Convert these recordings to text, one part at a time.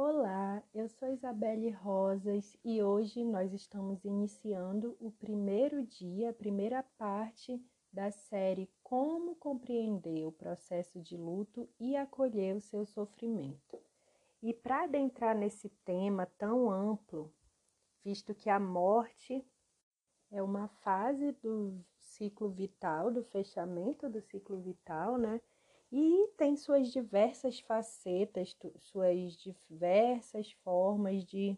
Olá, eu sou Isabelle Rosas e hoje nós estamos iniciando o primeiro dia, a primeira parte da série Como Compreender o Processo de Luto e Acolher o Seu Sofrimento. E para adentrar nesse tema tão amplo, visto que a morte é uma fase do ciclo vital, do fechamento do ciclo vital, né? E tem suas diversas facetas, suas diversas formas de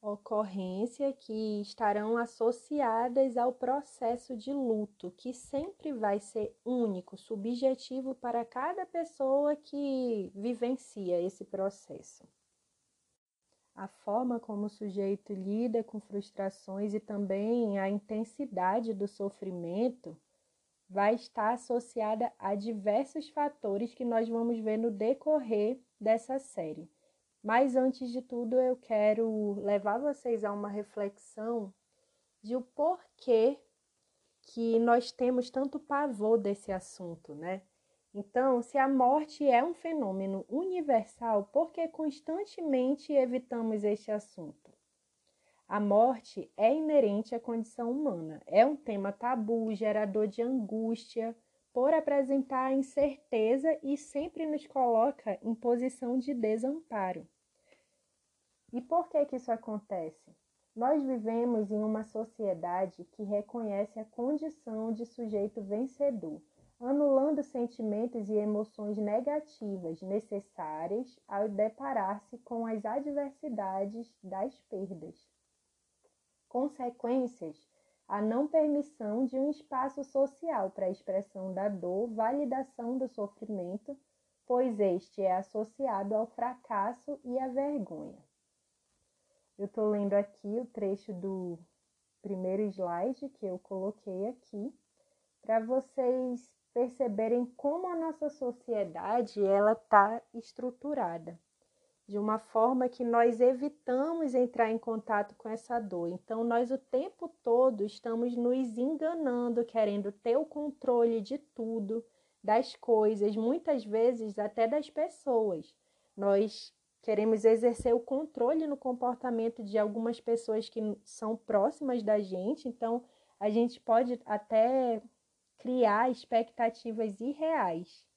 ocorrência que estarão associadas ao processo de luto, que sempre vai ser único, subjetivo para cada pessoa que vivencia esse processo. A forma como o sujeito lida com frustrações e também a intensidade do sofrimento vai estar associada a diversos fatores que nós vamos ver no decorrer dessa série. Mas antes de tudo, eu quero levar vocês a uma reflexão de o porquê que nós temos tanto pavor desse assunto, né? Então, se a morte é um fenômeno universal, por que constantemente evitamos este assunto? A morte é inerente à condição humana. É um tema tabu, gerador de angústia, por apresentar incerteza e sempre nos coloca em posição de desamparo. E por que que isso acontece? Nós vivemos em uma sociedade que reconhece a condição de sujeito vencedor, anulando sentimentos e emoções negativas necessárias ao deparar-se com as adversidades das perdas consequências, a não permissão de um espaço social para a expressão da dor, validação do sofrimento, pois este é associado ao fracasso e à vergonha. Eu estou lendo aqui o trecho do primeiro slide que eu coloquei aqui, para vocês perceberem como a nossa sociedade ela está estruturada de uma forma que nós evitamos entrar em contato com essa dor. Então, nós o tempo todo estamos nos enganando, querendo ter o controle de tudo, das coisas, muitas vezes até das pessoas. Nós queremos exercer o controle no comportamento de algumas pessoas que são próximas da gente, então a gente pode até criar expectativas irreais.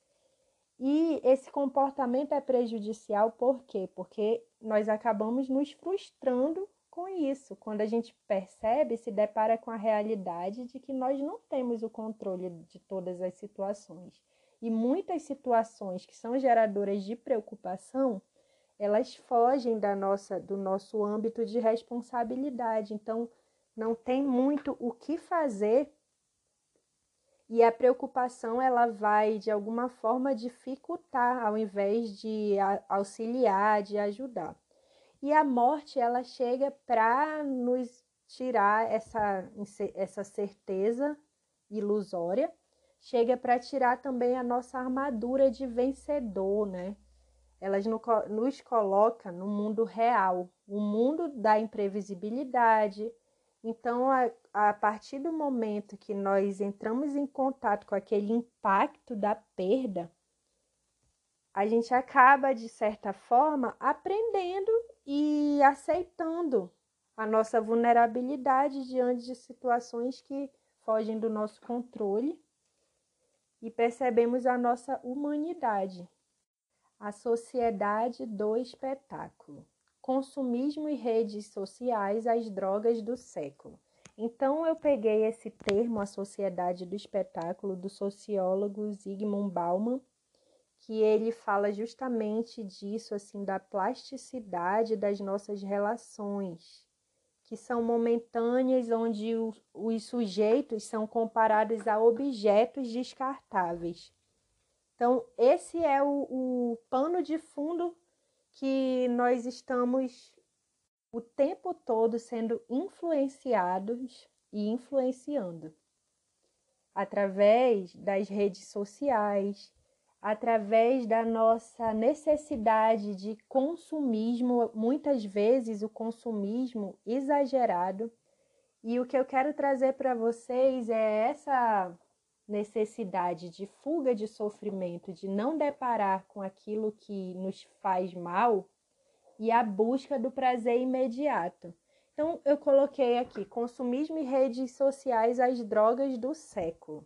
E esse comportamento é prejudicial por quê? Porque nós acabamos nos frustrando com isso, quando a gente percebe, se depara com a realidade de que nós não temos o controle de todas as situações. E muitas situações que são geradoras de preocupação, elas fogem da nossa, do nosso âmbito de responsabilidade. Então, não tem muito o que fazer e a preocupação ela vai de alguma forma dificultar ao invés de auxiliar, de ajudar. E a morte ela chega para nos tirar essa, essa certeza ilusória, chega para tirar também a nossa armadura de vencedor, né? Elas nos coloca no mundo real, o mundo da imprevisibilidade, então, a, a partir do momento que nós entramos em contato com aquele impacto da perda, a gente acaba, de certa forma, aprendendo e aceitando a nossa vulnerabilidade diante de situações que fogem do nosso controle e percebemos a nossa humanidade, a sociedade do espetáculo consumismo e redes sociais as drogas do século. Então eu peguei esse termo, a sociedade do espetáculo, do sociólogo Zygmunt Bauman, que ele fala justamente disso, assim, da plasticidade das nossas relações, que são momentâneas, onde os sujeitos são comparados a objetos descartáveis. Então, esse é o, o pano de fundo que nós estamos o tempo todo sendo influenciados e influenciando através das redes sociais, através da nossa necessidade de consumismo, muitas vezes o consumismo exagerado. E o que eu quero trazer para vocês é essa necessidade de fuga de sofrimento, de não deparar com aquilo que nos faz mal, e a busca do prazer imediato. Então, eu coloquei aqui: consumismo e redes sociais, as drogas do século.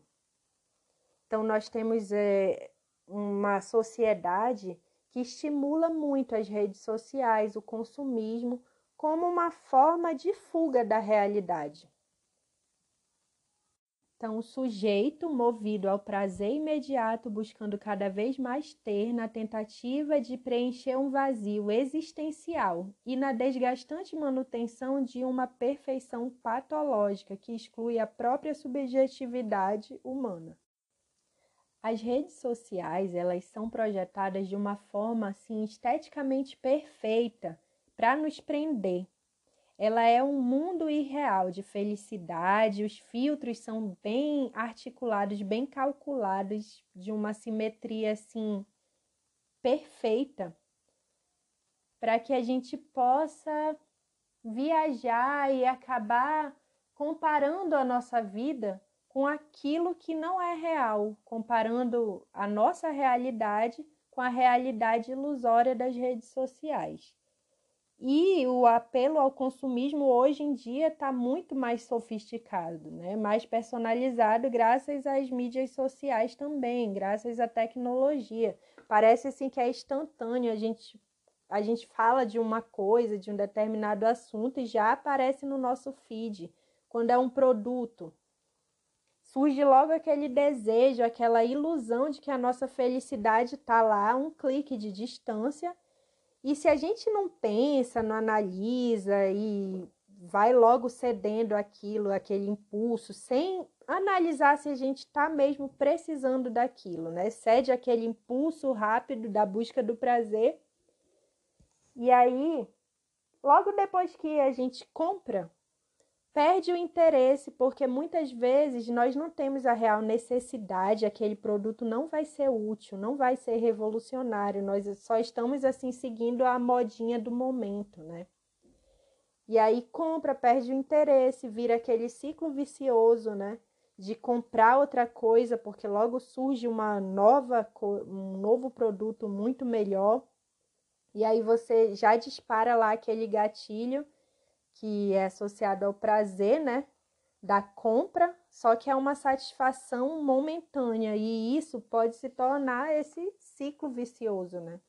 Então, nós temos é, uma sociedade que estimula muito as redes sociais, o consumismo, como uma forma de fuga da realidade. Então, o sujeito, movido ao prazer imediato, buscando cada vez mais ter, na tentativa de preencher um vazio existencial e na desgastante manutenção de uma perfeição patológica que exclui a própria subjetividade humana. As redes sociais, elas são projetadas de uma forma assim esteticamente perfeita para nos prender, ela é um mundo irreal de felicidade, os filtros são bem articulados, bem calculados, de uma simetria assim perfeita, para que a gente possa viajar e acabar comparando a nossa vida com aquilo que não é real, comparando a nossa realidade com a realidade ilusória das redes sociais. E o apelo ao consumismo hoje em dia está muito mais sofisticado, né? mais personalizado, graças às mídias sociais também, graças à tecnologia. Parece assim que é instantâneo, a gente, a gente fala de uma coisa, de um determinado assunto e já aparece no nosso feed. Quando é um produto, surge logo aquele desejo, aquela ilusão de que a nossa felicidade está lá, um clique de distância e se a gente não pensa, não analisa e vai logo cedendo aquilo, aquele impulso, sem analisar se a gente está mesmo precisando daquilo, né? Cede aquele impulso rápido da busca do prazer. E aí, logo depois que a gente compra, perde o interesse, porque muitas vezes nós não temos a real necessidade, aquele produto não vai ser útil, não vai ser revolucionário, nós só estamos assim seguindo a modinha do momento, né? E aí compra, perde o interesse, vira aquele ciclo vicioso, né? De comprar outra coisa, porque logo surge uma nova, um novo produto muito melhor. E aí você já dispara lá aquele gatilho que é associado ao prazer, né? Da compra, só que é uma satisfação momentânea e isso pode se tornar esse ciclo vicioso, né?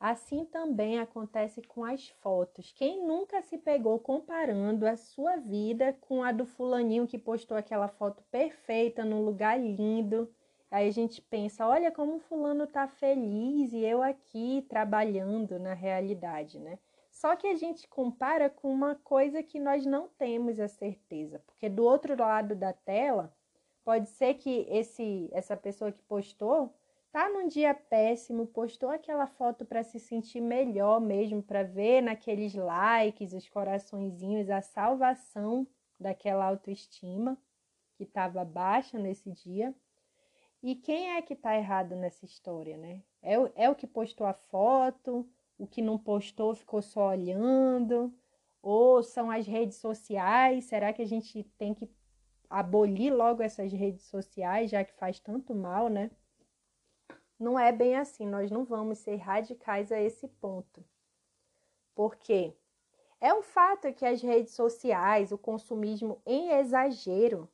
Assim também acontece com as fotos. Quem nunca se pegou comparando a sua vida com a do fulaninho que postou aquela foto perfeita num lugar lindo? Aí a gente pensa, olha como o fulano tá feliz e eu aqui trabalhando na realidade, né? Só que a gente compara com uma coisa que nós não temos a certeza, porque do outro lado da tela, pode ser que esse essa pessoa que postou tá num dia péssimo, postou aquela foto para se sentir melhor mesmo, para ver naqueles likes, os coraçõezinhos, a salvação daquela autoestima que estava baixa nesse dia. E quem é que está errado nessa história, né? É, é o que postou a foto, o que não postou ficou só olhando? Ou são as redes sociais? Será que a gente tem que abolir logo essas redes sociais, já que faz tanto mal, né? Não é bem assim, nós não vamos ser radicais a esse ponto. Por quê? É um fato que as redes sociais, o consumismo em exagero,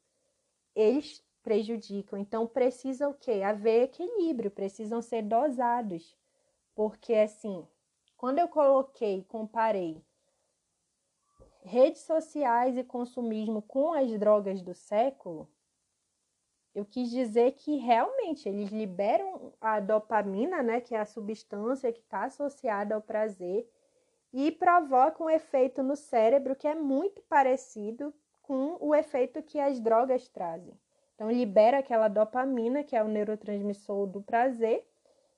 eles prejudicam. Então precisa o quê? Haver equilíbrio, precisam ser dosados. Porque assim, quando eu coloquei, comparei redes sociais e consumismo com as drogas do século, eu quis dizer que realmente eles liberam a dopamina, né, que é a substância que está associada ao prazer, e provocam um efeito no cérebro que é muito parecido com o efeito que as drogas trazem. Então, libera aquela dopamina, que é o neurotransmissor do prazer,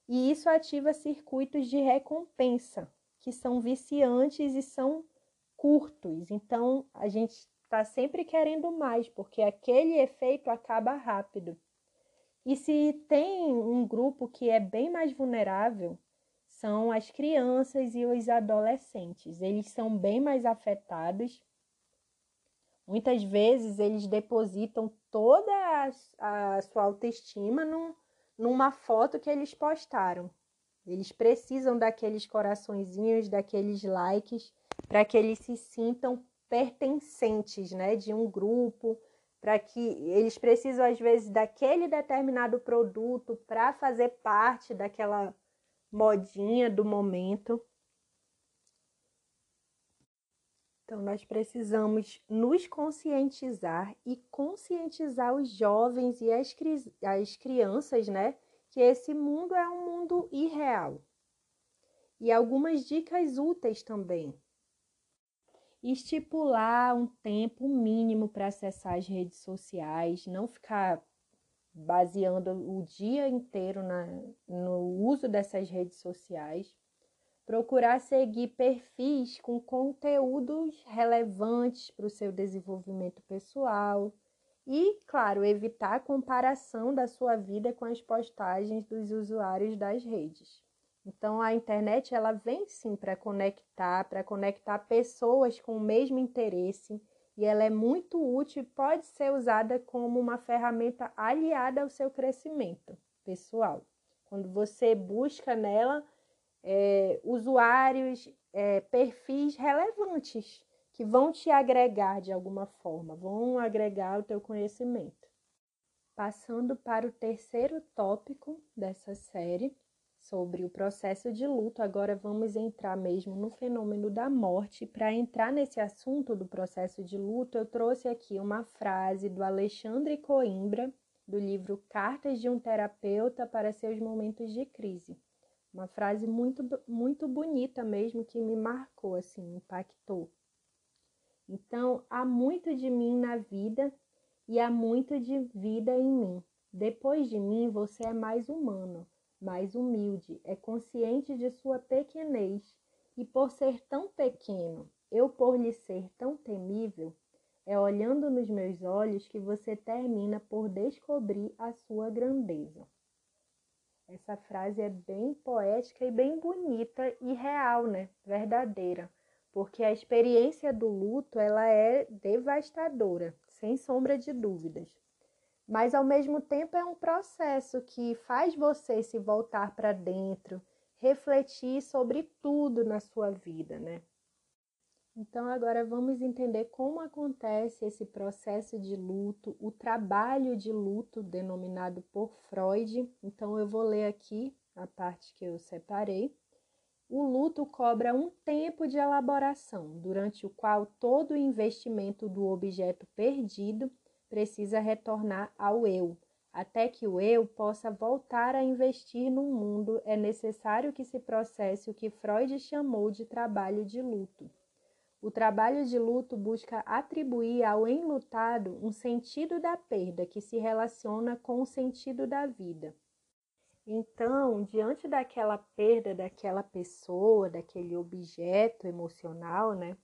e isso ativa circuitos de recompensa, que são viciantes e são curtos. Então, a gente está sempre querendo mais, porque aquele efeito acaba rápido. E se tem um grupo que é bem mais vulnerável, são as crianças e os adolescentes. Eles são bem mais afetados, Muitas vezes eles depositam toda a, a sua autoestima num, numa foto que eles postaram. Eles precisam daqueles coraçõezinhos, daqueles likes, para que eles se sintam pertencentes, né, de um grupo, para que eles precisam às vezes daquele determinado produto para fazer parte daquela modinha do momento. Então, nós precisamos nos conscientizar e conscientizar os jovens e as, cri as crianças, né? Que esse mundo é um mundo irreal. E algumas dicas úteis também. Estipular um tempo mínimo para acessar as redes sociais, não ficar baseando o dia inteiro na, no uso dessas redes sociais procurar seguir perfis com conteúdos relevantes para o seu desenvolvimento pessoal e, claro, evitar a comparação da sua vida com as postagens dos usuários das redes. Então, a internet ela vem sim para conectar, para conectar pessoas com o mesmo interesse e ela é muito útil e pode ser usada como uma ferramenta aliada ao seu crescimento pessoal. Quando você busca nela é, usuários, é, perfis relevantes que vão te agregar de alguma forma, vão agregar o teu conhecimento. Passando para o terceiro tópico dessa série, sobre o processo de luto, agora vamos entrar mesmo no fenômeno da morte. Para entrar nesse assunto do processo de luto, eu trouxe aqui uma frase do Alexandre Coimbra, do livro Cartas de um Terapeuta para Seus Momentos de Crise. Uma frase muito, muito bonita mesmo que me marcou, assim, impactou. Então, há muito de mim na vida e há muito de vida em mim. Depois de mim, você é mais humano, mais humilde, é consciente de sua pequenez. E por ser tão pequeno, eu por lhe ser tão temível, é olhando nos meus olhos que você termina por descobrir a sua grandeza. Essa frase é bem poética e bem bonita e real, né? Verdadeira. Porque a experiência do luto, ela é devastadora, sem sombra de dúvidas. Mas ao mesmo tempo é um processo que faz você se voltar para dentro, refletir sobre tudo na sua vida, né? Então, agora vamos entender como acontece esse processo de luto, o trabalho de luto denominado por Freud. Então, eu vou ler aqui a parte que eu separei. O luto cobra um tempo de elaboração, durante o qual todo o investimento do objeto perdido precisa retornar ao eu. Até que o eu possa voltar a investir no mundo, é necessário que se processe o que Freud chamou de trabalho de luto. O trabalho de luto busca atribuir ao enlutado um sentido da perda que se relaciona com o sentido da vida. Então, diante daquela perda daquela pessoa, daquele objeto emocional, né?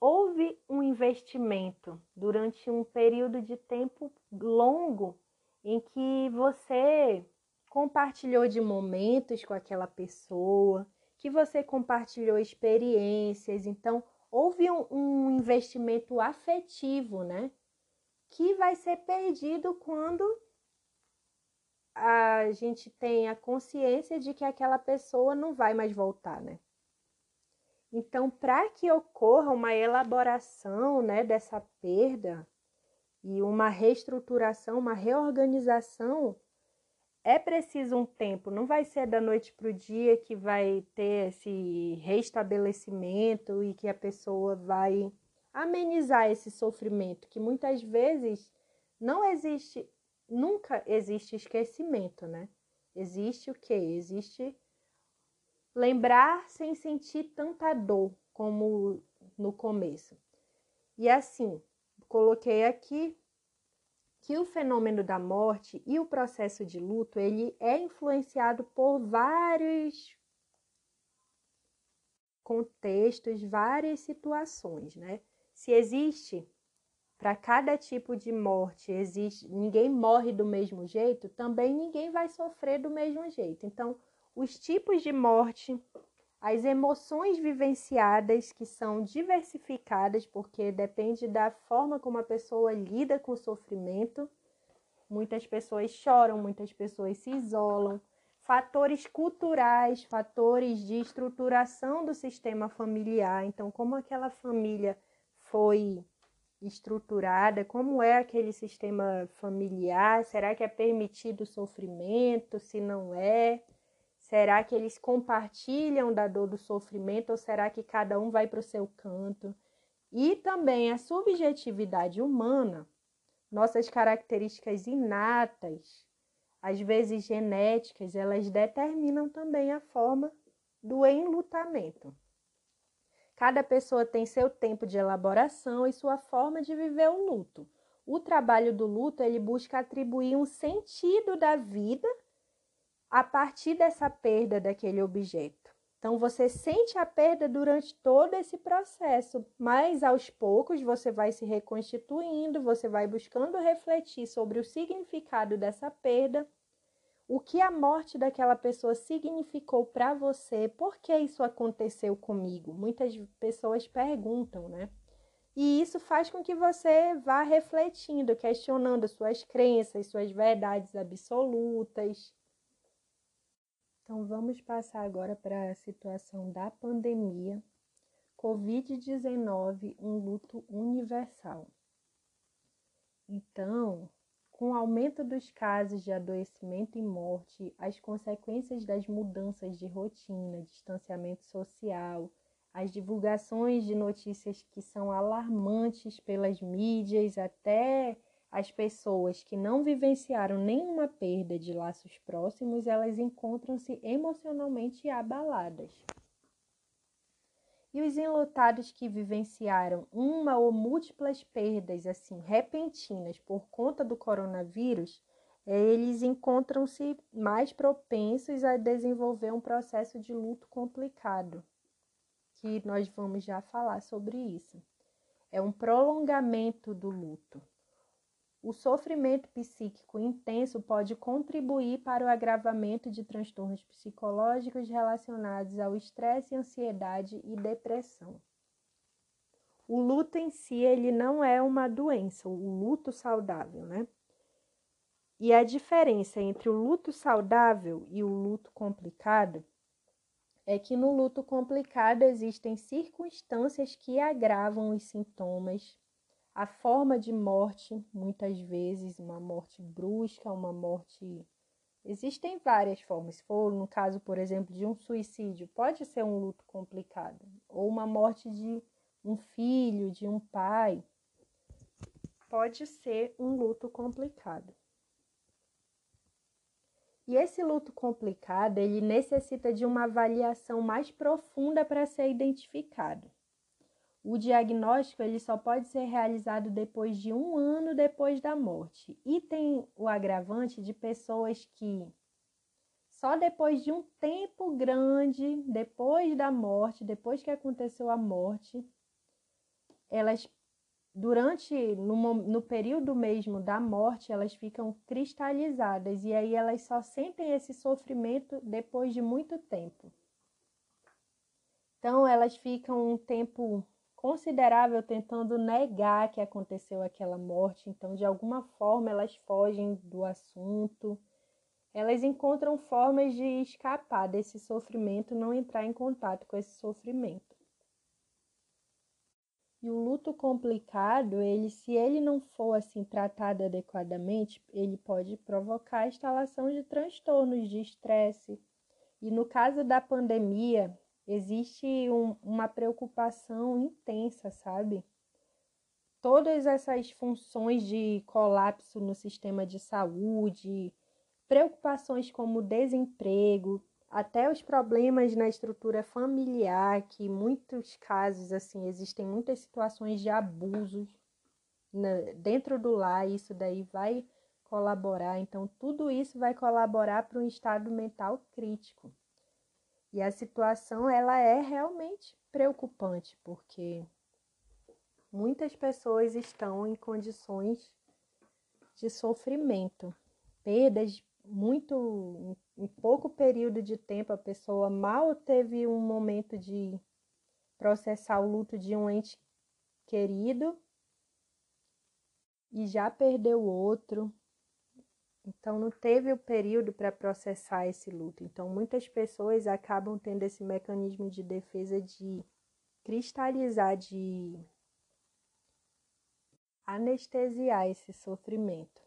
Houve um investimento durante um período de tempo longo em que você compartilhou de momentos com aquela pessoa, que você compartilhou experiências, então houve um, um investimento afetivo, né? Que vai ser perdido quando a gente tem a consciência de que aquela pessoa não vai mais voltar, né? Então, para que ocorra uma elaboração né, dessa perda e uma reestruturação, uma reorganização é preciso um tempo, não vai ser da noite para o dia que vai ter esse restabelecimento e que a pessoa vai amenizar esse sofrimento, que muitas vezes não existe, nunca existe esquecimento, né? Existe o que? Existe lembrar sem sentir tanta dor como no começo. E assim, coloquei aqui que o fenômeno da morte e o processo de luto ele é influenciado por vários contextos, várias situações, né? Se existe para cada tipo de morte, existe, ninguém morre do mesmo jeito, também ninguém vai sofrer do mesmo jeito. Então, os tipos de morte, as emoções vivenciadas que são diversificadas, porque depende da forma como a pessoa lida com o sofrimento. Muitas pessoas choram, muitas pessoas se isolam. Fatores culturais, fatores de estruturação do sistema familiar. Então, como aquela família foi estruturada, como é aquele sistema familiar? Será que é permitido o sofrimento? Se não é? Será que eles compartilham da dor do sofrimento ou será que cada um vai para o seu canto? E também a subjetividade humana, nossas características inatas, às vezes genéticas, elas determinam também a forma do enlutamento. Cada pessoa tem seu tempo de elaboração e sua forma de viver o luto. O trabalho do luto, ele busca atribuir um sentido da vida a partir dessa perda daquele objeto. Então você sente a perda durante todo esse processo, mas aos poucos você vai se reconstituindo, você vai buscando refletir sobre o significado dessa perda, o que a morte daquela pessoa significou para você, por que isso aconteceu comigo? Muitas pessoas perguntam, né? E isso faz com que você vá refletindo, questionando suas crenças, suas verdades absolutas então, vamos passar agora para a situação da pandemia. Covid-19, um luto universal. Então, com o aumento dos casos de adoecimento e morte, as consequências das mudanças de rotina, distanciamento social, as divulgações de notícias que são alarmantes pelas mídias, até as pessoas que não vivenciaram nenhuma perda de laços próximos, elas encontram-se emocionalmente abaladas. E os enlutados que vivenciaram uma ou múltiplas perdas assim repentinas por conta do coronavírus, eles encontram-se mais propensos a desenvolver um processo de luto complicado, que nós vamos já falar sobre isso. É um prolongamento do luto. O sofrimento psíquico intenso pode contribuir para o agravamento de transtornos psicológicos relacionados ao estresse, ansiedade e depressão. O luto em si, ele não é uma doença, o luto saudável, né? E a diferença entre o luto saudável e o luto complicado é que no luto complicado existem circunstâncias que agravam os sintomas a forma de morte, muitas vezes, uma morte brusca, uma morte. Existem várias formas. Se for no caso, por exemplo, de um suicídio, pode ser um luto complicado. Ou uma morte de um filho, de um pai, pode ser um luto complicado. E esse luto complicado, ele necessita de uma avaliação mais profunda para ser identificado. O diagnóstico ele só pode ser realizado depois de um ano depois da morte. E tem o agravante de pessoas que só depois de um tempo grande, depois da morte, depois que aconteceu a morte, elas durante no, no período mesmo da morte elas ficam cristalizadas e aí elas só sentem esse sofrimento depois de muito tempo. Então elas ficam um tempo considerável tentando negar que aconteceu aquela morte. Então, de alguma forma, elas fogem do assunto. Elas encontram formas de escapar desse sofrimento, não entrar em contato com esse sofrimento. E o luto complicado, ele, se ele não for assim tratado adequadamente, ele pode provocar a instalação de transtornos de estresse. E no caso da pandemia, existe um, uma preocupação intensa, sabe? Todas essas funções de colapso no sistema de saúde, preocupações como desemprego, até os problemas na estrutura familiar, que em muitos casos assim existem muitas situações de abusos dentro do lar, isso daí vai colaborar. Então, tudo isso vai colaborar para um estado mental crítico. E a situação ela é realmente preocupante, porque muitas pessoas estão em condições de sofrimento, perdas muito em pouco período de tempo a pessoa mal teve um momento de processar o luto de um ente querido e já perdeu outro. Então não teve o período para processar esse luto. Então muitas pessoas acabam tendo esse mecanismo de defesa de cristalizar, de anestesiar esse sofrimento.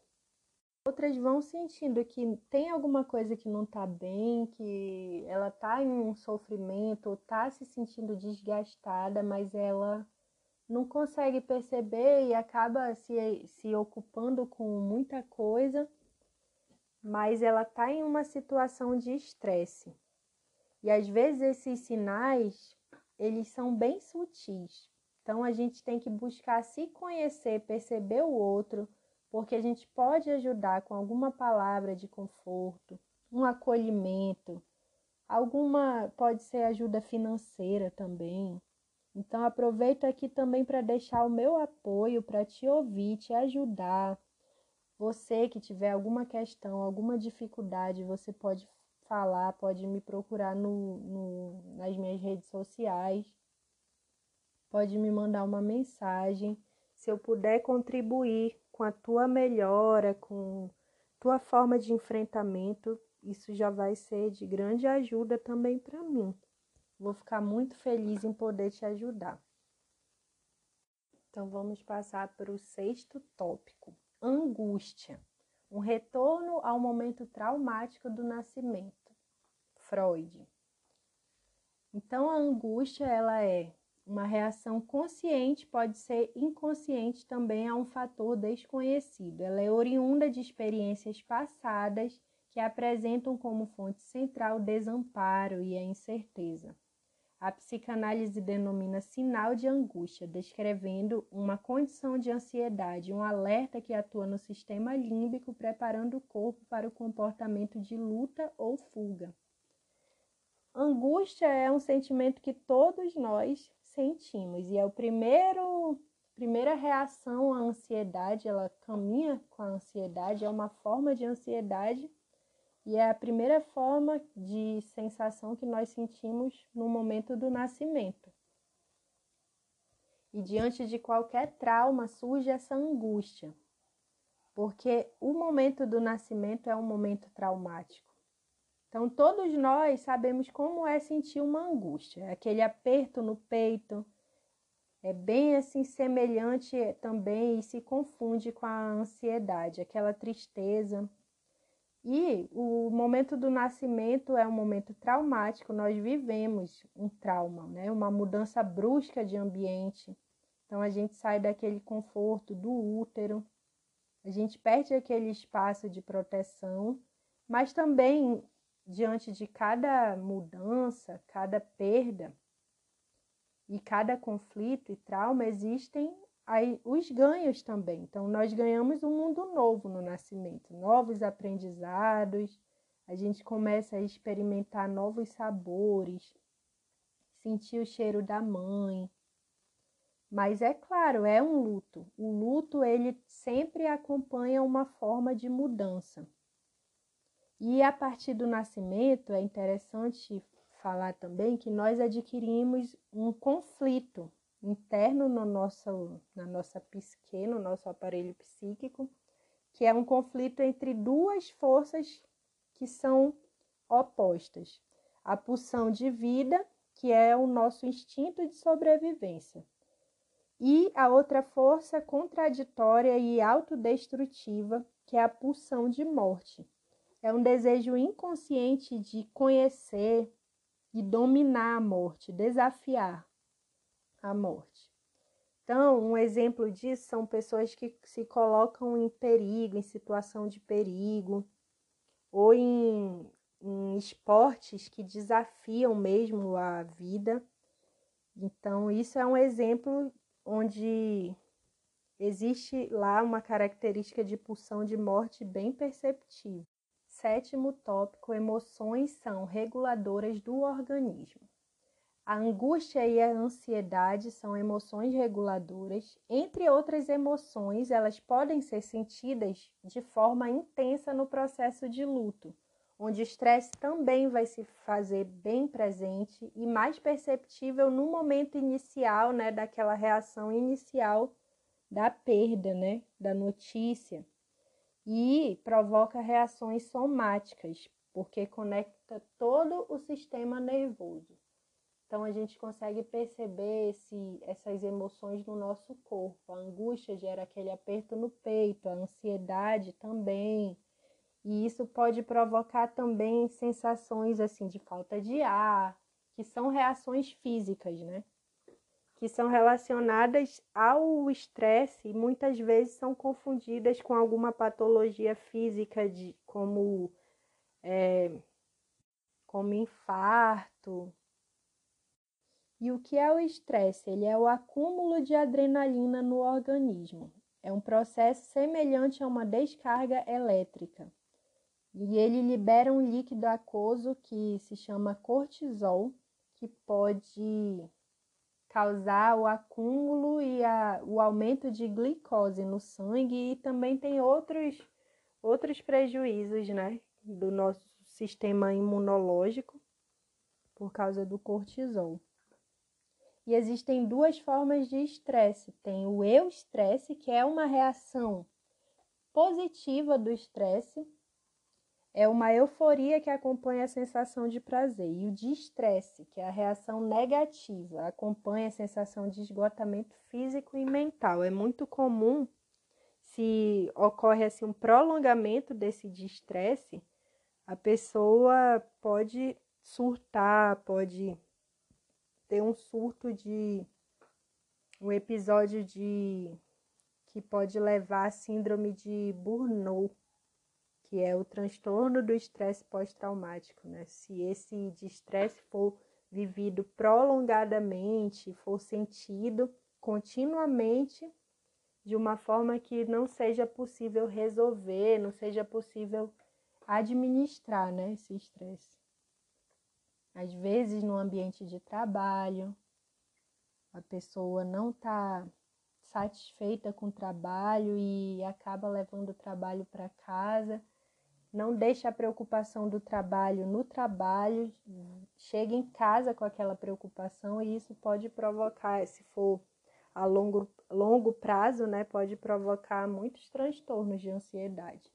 Outras vão sentindo que tem alguma coisa que não está bem, que ela está em um sofrimento, está se sentindo desgastada, mas ela não consegue perceber e acaba se, se ocupando com muita coisa, mas ela está em uma situação de estresse. E às vezes esses sinais, eles são bem sutis. Então a gente tem que buscar se conhecer, perceber o outro, porque a gente pode ajudar com alguma palavra de conforto, um acolhimento, alguma pode ser ajuda financeira também. Então aproveito aqui também para deixar o meu apoio para te ouvir, te ajudar. Você que tiver alguma questão, alguma dificuldade, você pode falar, pode me procurar no, no, nas minhas redes sociais, pode me mandar uma mensagem. Se eu puder contribuir com a tua melhora, com tua forma de enfrentamento, isso já vai ser de grande ajuda também para mim. Vou ficar muito feliz em poder te ajudar. Então vamos passar para o sexto tópico: angústia. Um retorno ao momento traumático do nascimento. Freud. Então a angústia ela é uma reação consciente pode ser inconsciente também a um fator desconhecido. Ela é oriunda de experiências passadas que apresentam como fonte central o desamparo e a incerteza. A psicanálise denomina sinal de angústia, descrevendo uma condição de ansiedade, um alerta que atua no sistema límbico, preparando o corpo para o comportamento de luta ou fuga. Angústia é um sentimento que todos nós sentimos. E é o primeiro primeira reação à ansiedade, ela caminha com a ansiedade, é uma forma de ansiedade e é a primeira forma de sensação que nós sentimos no momento do nascimento. E diante de qualquer trauma surge essa angústia, porque o momento do nascimento é um momento traumático. Então, todos nós sabemos como é sentir uma angústia, aquele aperto no peito. É bem assim semelhante também e se confunde com a ansiedade, aquela tristeza. E o momento do nascimento é um momento traumático, nós vivemos um trauma, né? uma mudança brusca de ambiente. Então a gente sai daquele conforto do útero, a gente perde aquele espaço de proteção, mas também diante de cada mudança, cada perda e cada conflito e trauma, existem os ganhos também. Então, nós ganhamos um mundo novo no nascimento, novos aprendizados, a gente começa a experimentar novos sabores, sentir o cheiro da mãe. Mas é claro, é um luto. O luto ele sempre acompanha uma forma de mudança. E a partir do nascimento, é interessante falar também que nós adquirimos um conflito interno no nosso, na nossa psique, no nosso aparelho psíquico, que é um conflito entre duas forças que são opostas. A pulsão de vida, que é o nosso instinto de sobrevivência, e a outra força contraditória e autodestrutiva, que é a pulsão de morte, é um desejo inconsciente de conhecer e dominar a morte, desafiar a morte. Então, um exemplo disso são pessoas que se colocam em perigo, em situação de perigo, ou em, em esportes que desafiam mesmo a vida. Então, isso é um exemplo onde existe lá uma característica de pulsão de morte bem perceptível. Sétimo tópico: emoções são reguladoras do organismo. A angústia e a ansiedade são emoções reguladoras. Entre outras emoções, elas podem ser sentidas de forma intensa no processo de luto, onde o estresse também vai se fazer bem presente e mais perceptível no momento inicial, né, daquela reação inicial da perda, né, da notícia. E provoca reações somáticas, porque conecta todo o sistema nervoso. Então a gente consegue perceber esse, essas emoções no nosso corpo. A angústia gera aquele aperto no peito, a ansiedade também. E isso pode provocar também sensações assim de falta de ar, que são reações físicas, né? Que são relacionadas ao estresse e muitas vezes são confundidas com alguma patologia física, de, como, é, como infarto, e o que é o estresse? Ele é o acúmulo de adrenalina no organismo. É um processo semelhante a uma descarga elétrica. E ele libera um líquido aquoso que se chama cortisol, que pode causar o acúmulo e a, o aumento de glicose no sangue e também tem outros, outros prejuízos né, do nosso sistema imunológico por causa do cortisol. E existem duas formas de estresse. Tem o eustresse, que é uma reação positiva do estresse, é uma euforia que acompanha a sensação de prazer. E o distresse, que é a reação negativa, acompanha a sensação de esgotamento físico e mental. É muito comum se ocorre assim um prolongamento desse distresse, a pessoa pode surtar, pode ter um surto de um episódio de que pode levar à síndrome de Burnout, que é o transtorno do estresse pós-traumático, né? Se esse estresse for vivido prolongadamente, for sentido continuamente de uma forma que não seja possível resolver, não seja possível administrar, né, esse estresse às vezes no ambiente de trabalho, a pessoa não está satisfeita com o trabalho e acaba levando o trabalho para casa, não deixa a preocupação do trabalho no trabalho, chega em casa com aquela preocupação e isso pode provocar, se for a longo, longo prazo, né, pode provocar muitos transtornos de ansiedade.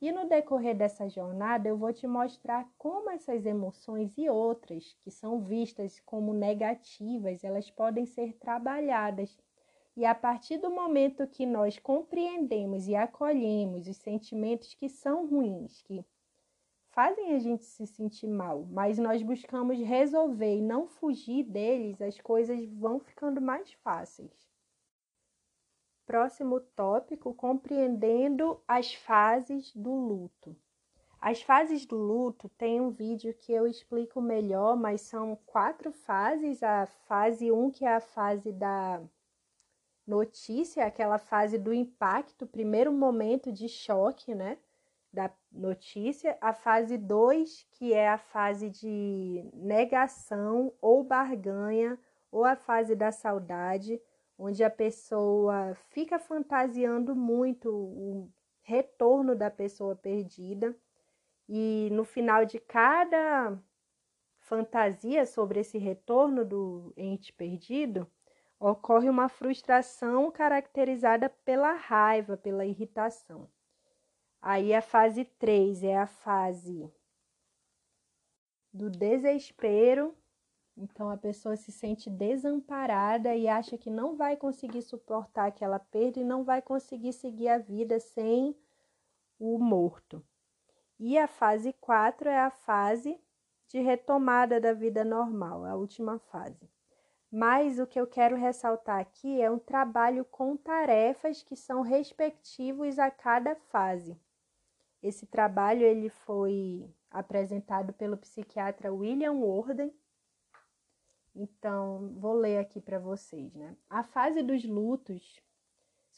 E no decorrer dessa jornada, eu vou te mostrar como essas emoções e outras que são vistas como negativas, elas podem ser trabalhadas. E a partir do momento que nós compreendemos e acolhemos os sentimentos que são ruins, que fazem a gente se sentir mal, mas nós buscamos resolver e não fugir deles, as coisas vão ficando mais fáceis. Próximo tópico: compreendendo as fases do luto. As fases do luto tem um vídeo que eu explico melhor, mas são quatro fases. A fase 1, um, que é a fase da notícia, aquela fase do impacto, primeiro momento de choque, né? Da notícia. A fase 2, que é a fase de negação ou barganha, ou a fase da saudade onde a pessoa fica fantasiando muito o retorno da pessoa perdida e no final de cada fantasia sobre esse retorno do ente perdido, ocorre uma frustração caracterizada pela raiva, pela irritação. Aí a fase 3 é a fase do desespero então a pessoa se sente desamparada e acha que não vai conseguir suportar aquela perda e não vai conseguir seguir a vida sem o morto. E a fase 4 é a fase de retomada da vida normal, a última fase. Mas o que eu quero ressaltar aqui é um trabalho com tarefas que são respectivos a cada fase. Esse trabalho ele foi apresentado pelo psiquiatra William Worden então, vou ler aqui para vocês, né? A fase dos lutos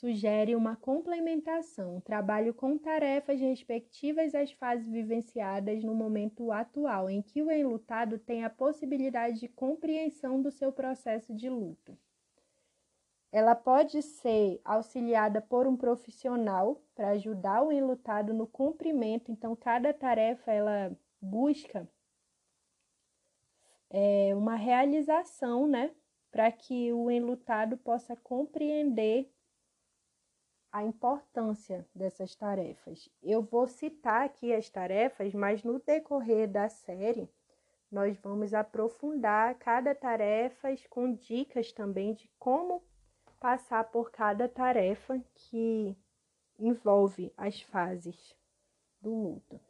sugere uma complementação, um trabalho com tarefas respectivas às fases vivenciadas no momento atual, em que o enlutado tem a possibilidade de compreensão do seu processo de luto. Ela pode ser auxiliada por um profissional para ajudar o enlutado no cumprimento, então cada tarefa ela busca é, uma realização, né, para que o enlutado possa compreender a importância dessas tarefas. Eu vou citar aqui as tarefas, mas no decorrer da série nós vamos aprofundar cada tarefa com dicas também de como passar por cada tarefa que envolve as fases do luto.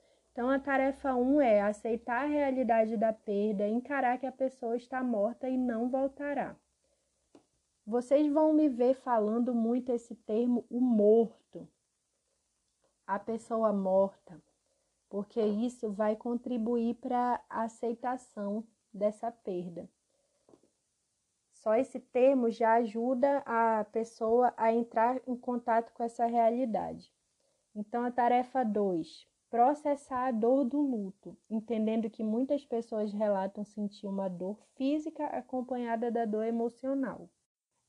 Então, a tarefa 1 um é aceitar a realidade da perda, encarar que a pessoa está morta e não voltará. Vocês vão me ver falando muito esse termo, o morto, a pessoa morta, porque isso vai contribuir para a aceitação dessa perda. Só esse termo já ajuda a pessoa a entrar em contato com essa realidade. Então, a tarefa 2, processar a dor do luto, entendendo que muitas pessoas relatam sentir uma dor física acompanhada da dor emocional.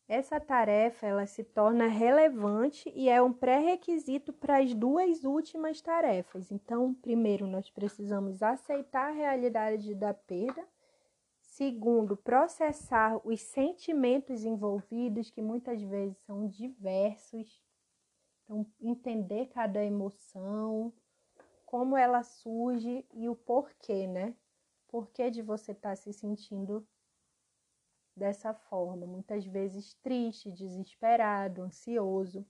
Essa tarefa ela se torna relevante e é um pré-requisito para as duas últimas tarefas. Então, primeiro, nós precisamos aceitar a realidade da perda. Segundo, processar os sentimentos envolvidos, que muitas vezes são diversos. Então, entender cada emoção, como ela surge e o porquê, né? Porquê de você estar tá se sentindo dessa forma, muitas vezes triste, desesperado, ansioso.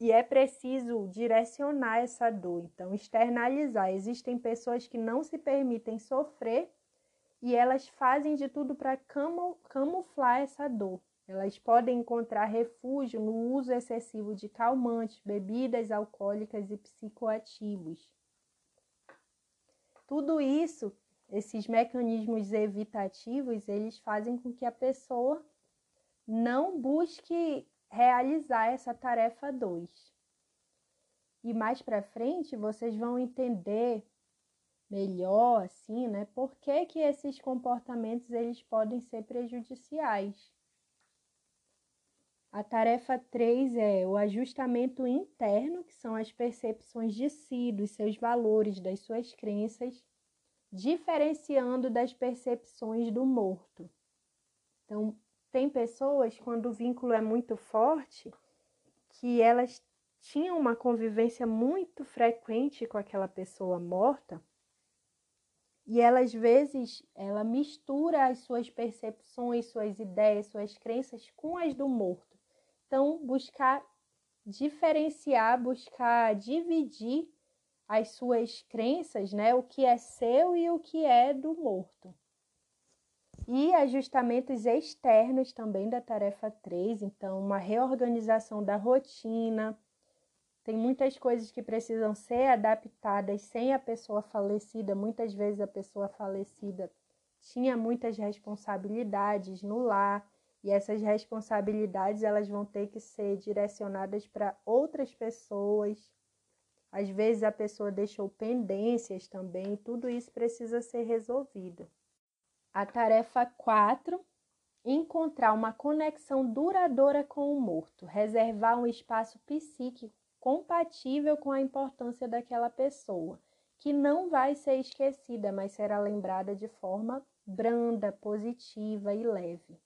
E é preciso direcionar essa dor, então externalizar. Existem pessoas que não se permitem sofrer e elas fazem de tudo para camuflar essa dor. Elas podem encontrar refúgio no uso excessivo de calmantes, bebidas alcoólicas e psicoativos. Tudo isso esses mecanismos evitativos, eles fazem com que a pessoa não busque realizar essa tarefa 2. E mais para frente vocês vão entender melhor assim, né? Por que, que esses comportamentos eles podem ser prejudiciais. A tarefa 3 é o ajustamento interno, que são as percepções de si, dos seus valores, das suas crenças diferenciando das percepções do morto. Então, tem pessoas, quando o vínculo é muito forte, que elas tinham uma convivência muito frequente com aquela pessoa morta, e ela às vezes ela mistura as suas percepções, suas ideias, suas crenças com as do morto. Então, buscar diferenciar, buscar dividir as suas crenças, né? O que é seu e o que é do morto. E ajustamentos externos também da tarefa 3, então uma reorganização da rotina. Tem muitas coisas que precisam ser adaptadas sem a pessoa falecida. Muitas vezes a pessoa falecida tinha muitas responsabilidades no lar e essas responsabilidades elas vão ter que ser direcionadas para outras pessoas às vezes a pessoa deixou pendências também, tudo isso precisa ser resolvido. A tarefa 4, encontrar uma conexão duradoura com o morto, reservar um espaço psíquico compatível com a importância daquela pessoa, que não vai ser esquecida, mas será lembrada de forma branda, positiva e leve.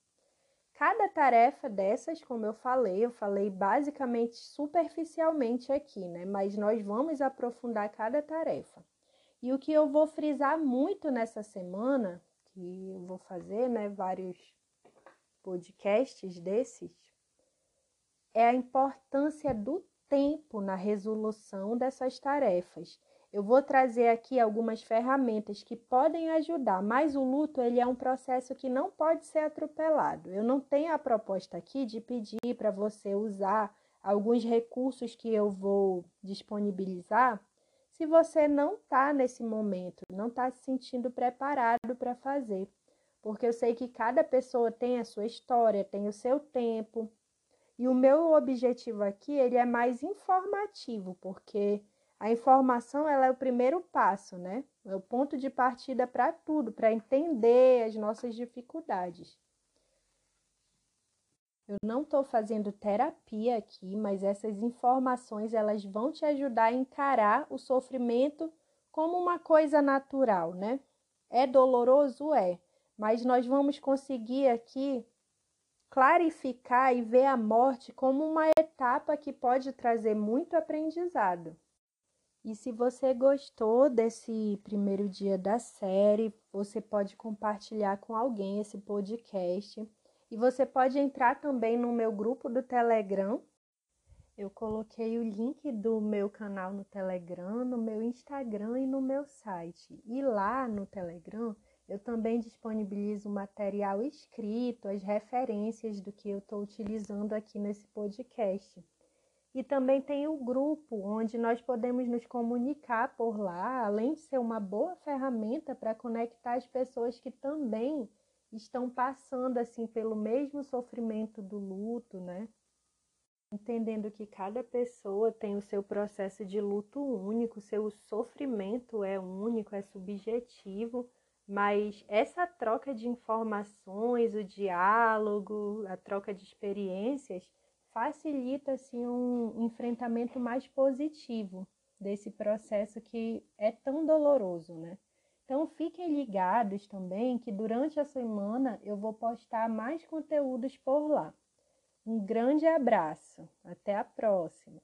Cada tarefa dessas, como eu falei, eu falei basicamente superficialmente aqui, né? Mas nós vamos aprofundar cada tarefa. E o que eu vou frisar muito nessa semana, que eu vou fazer, né, vários podcasts desses, é a importância do tempo na resolução dessas tarefas eu vou trazer aqui algumas ferramentas que podem ajudar, mas o luto ele é um processo que não pode ser atropelado. Eu não tenho a proposta aqui de pedir para você usar alguns recursos que eu vou disponibilizar se você não está nesse momento, não está se sentindo preparado para fazer. porque eu sei que cada pessoa tem a sua história, tem o seu tempo. E o meu objetivo aqui, ele é mais informativo, porque a informação ela é o primeiro passo, né? É o ponto de partida para tudo, para entender as nossas dificuldades. Eu não estou fazendo terapia aqui, mas essas informações elas vão te ajudar a encarar o sofrimento como uma coisa natural, né? É doloroso, é, mas nós vamos conseguir aqui clarificar e ver a morte como uma etapa que pode trazer muito aprendizado. E se você gostou desse primeiro dia da série, você pode compartilhar com alguém esse podcast. E você pode entrar também no meu grupo do Telegram. Eu coloquei o link do meu canal no Telegram, no meu Instagram e no meu site. E lá no Telegram eu também disponibilizo material escrito, as referências do que eu estou utilizando aqui nesse podcast. E também tem o grupo, onde nós podemos nos comunicar por lá, além de ser uma boa ferramenta para conectar as pessoas que também estão passando assim pelo mesmo sofrimento do luto, né? Entendendo que cada pessoa tem o seu processo de luto único, seu sofrimento é único, é subjetivo, mas essa troca de informações, o diálogo, a troca de experiências facilita assim um enfrentamento mais positivo desse processo que é tão doloroso, né? Então fiquem ligados também que durante a semana eu vou postar mais conteúdos por lá. Um grande abraço, até a próxima!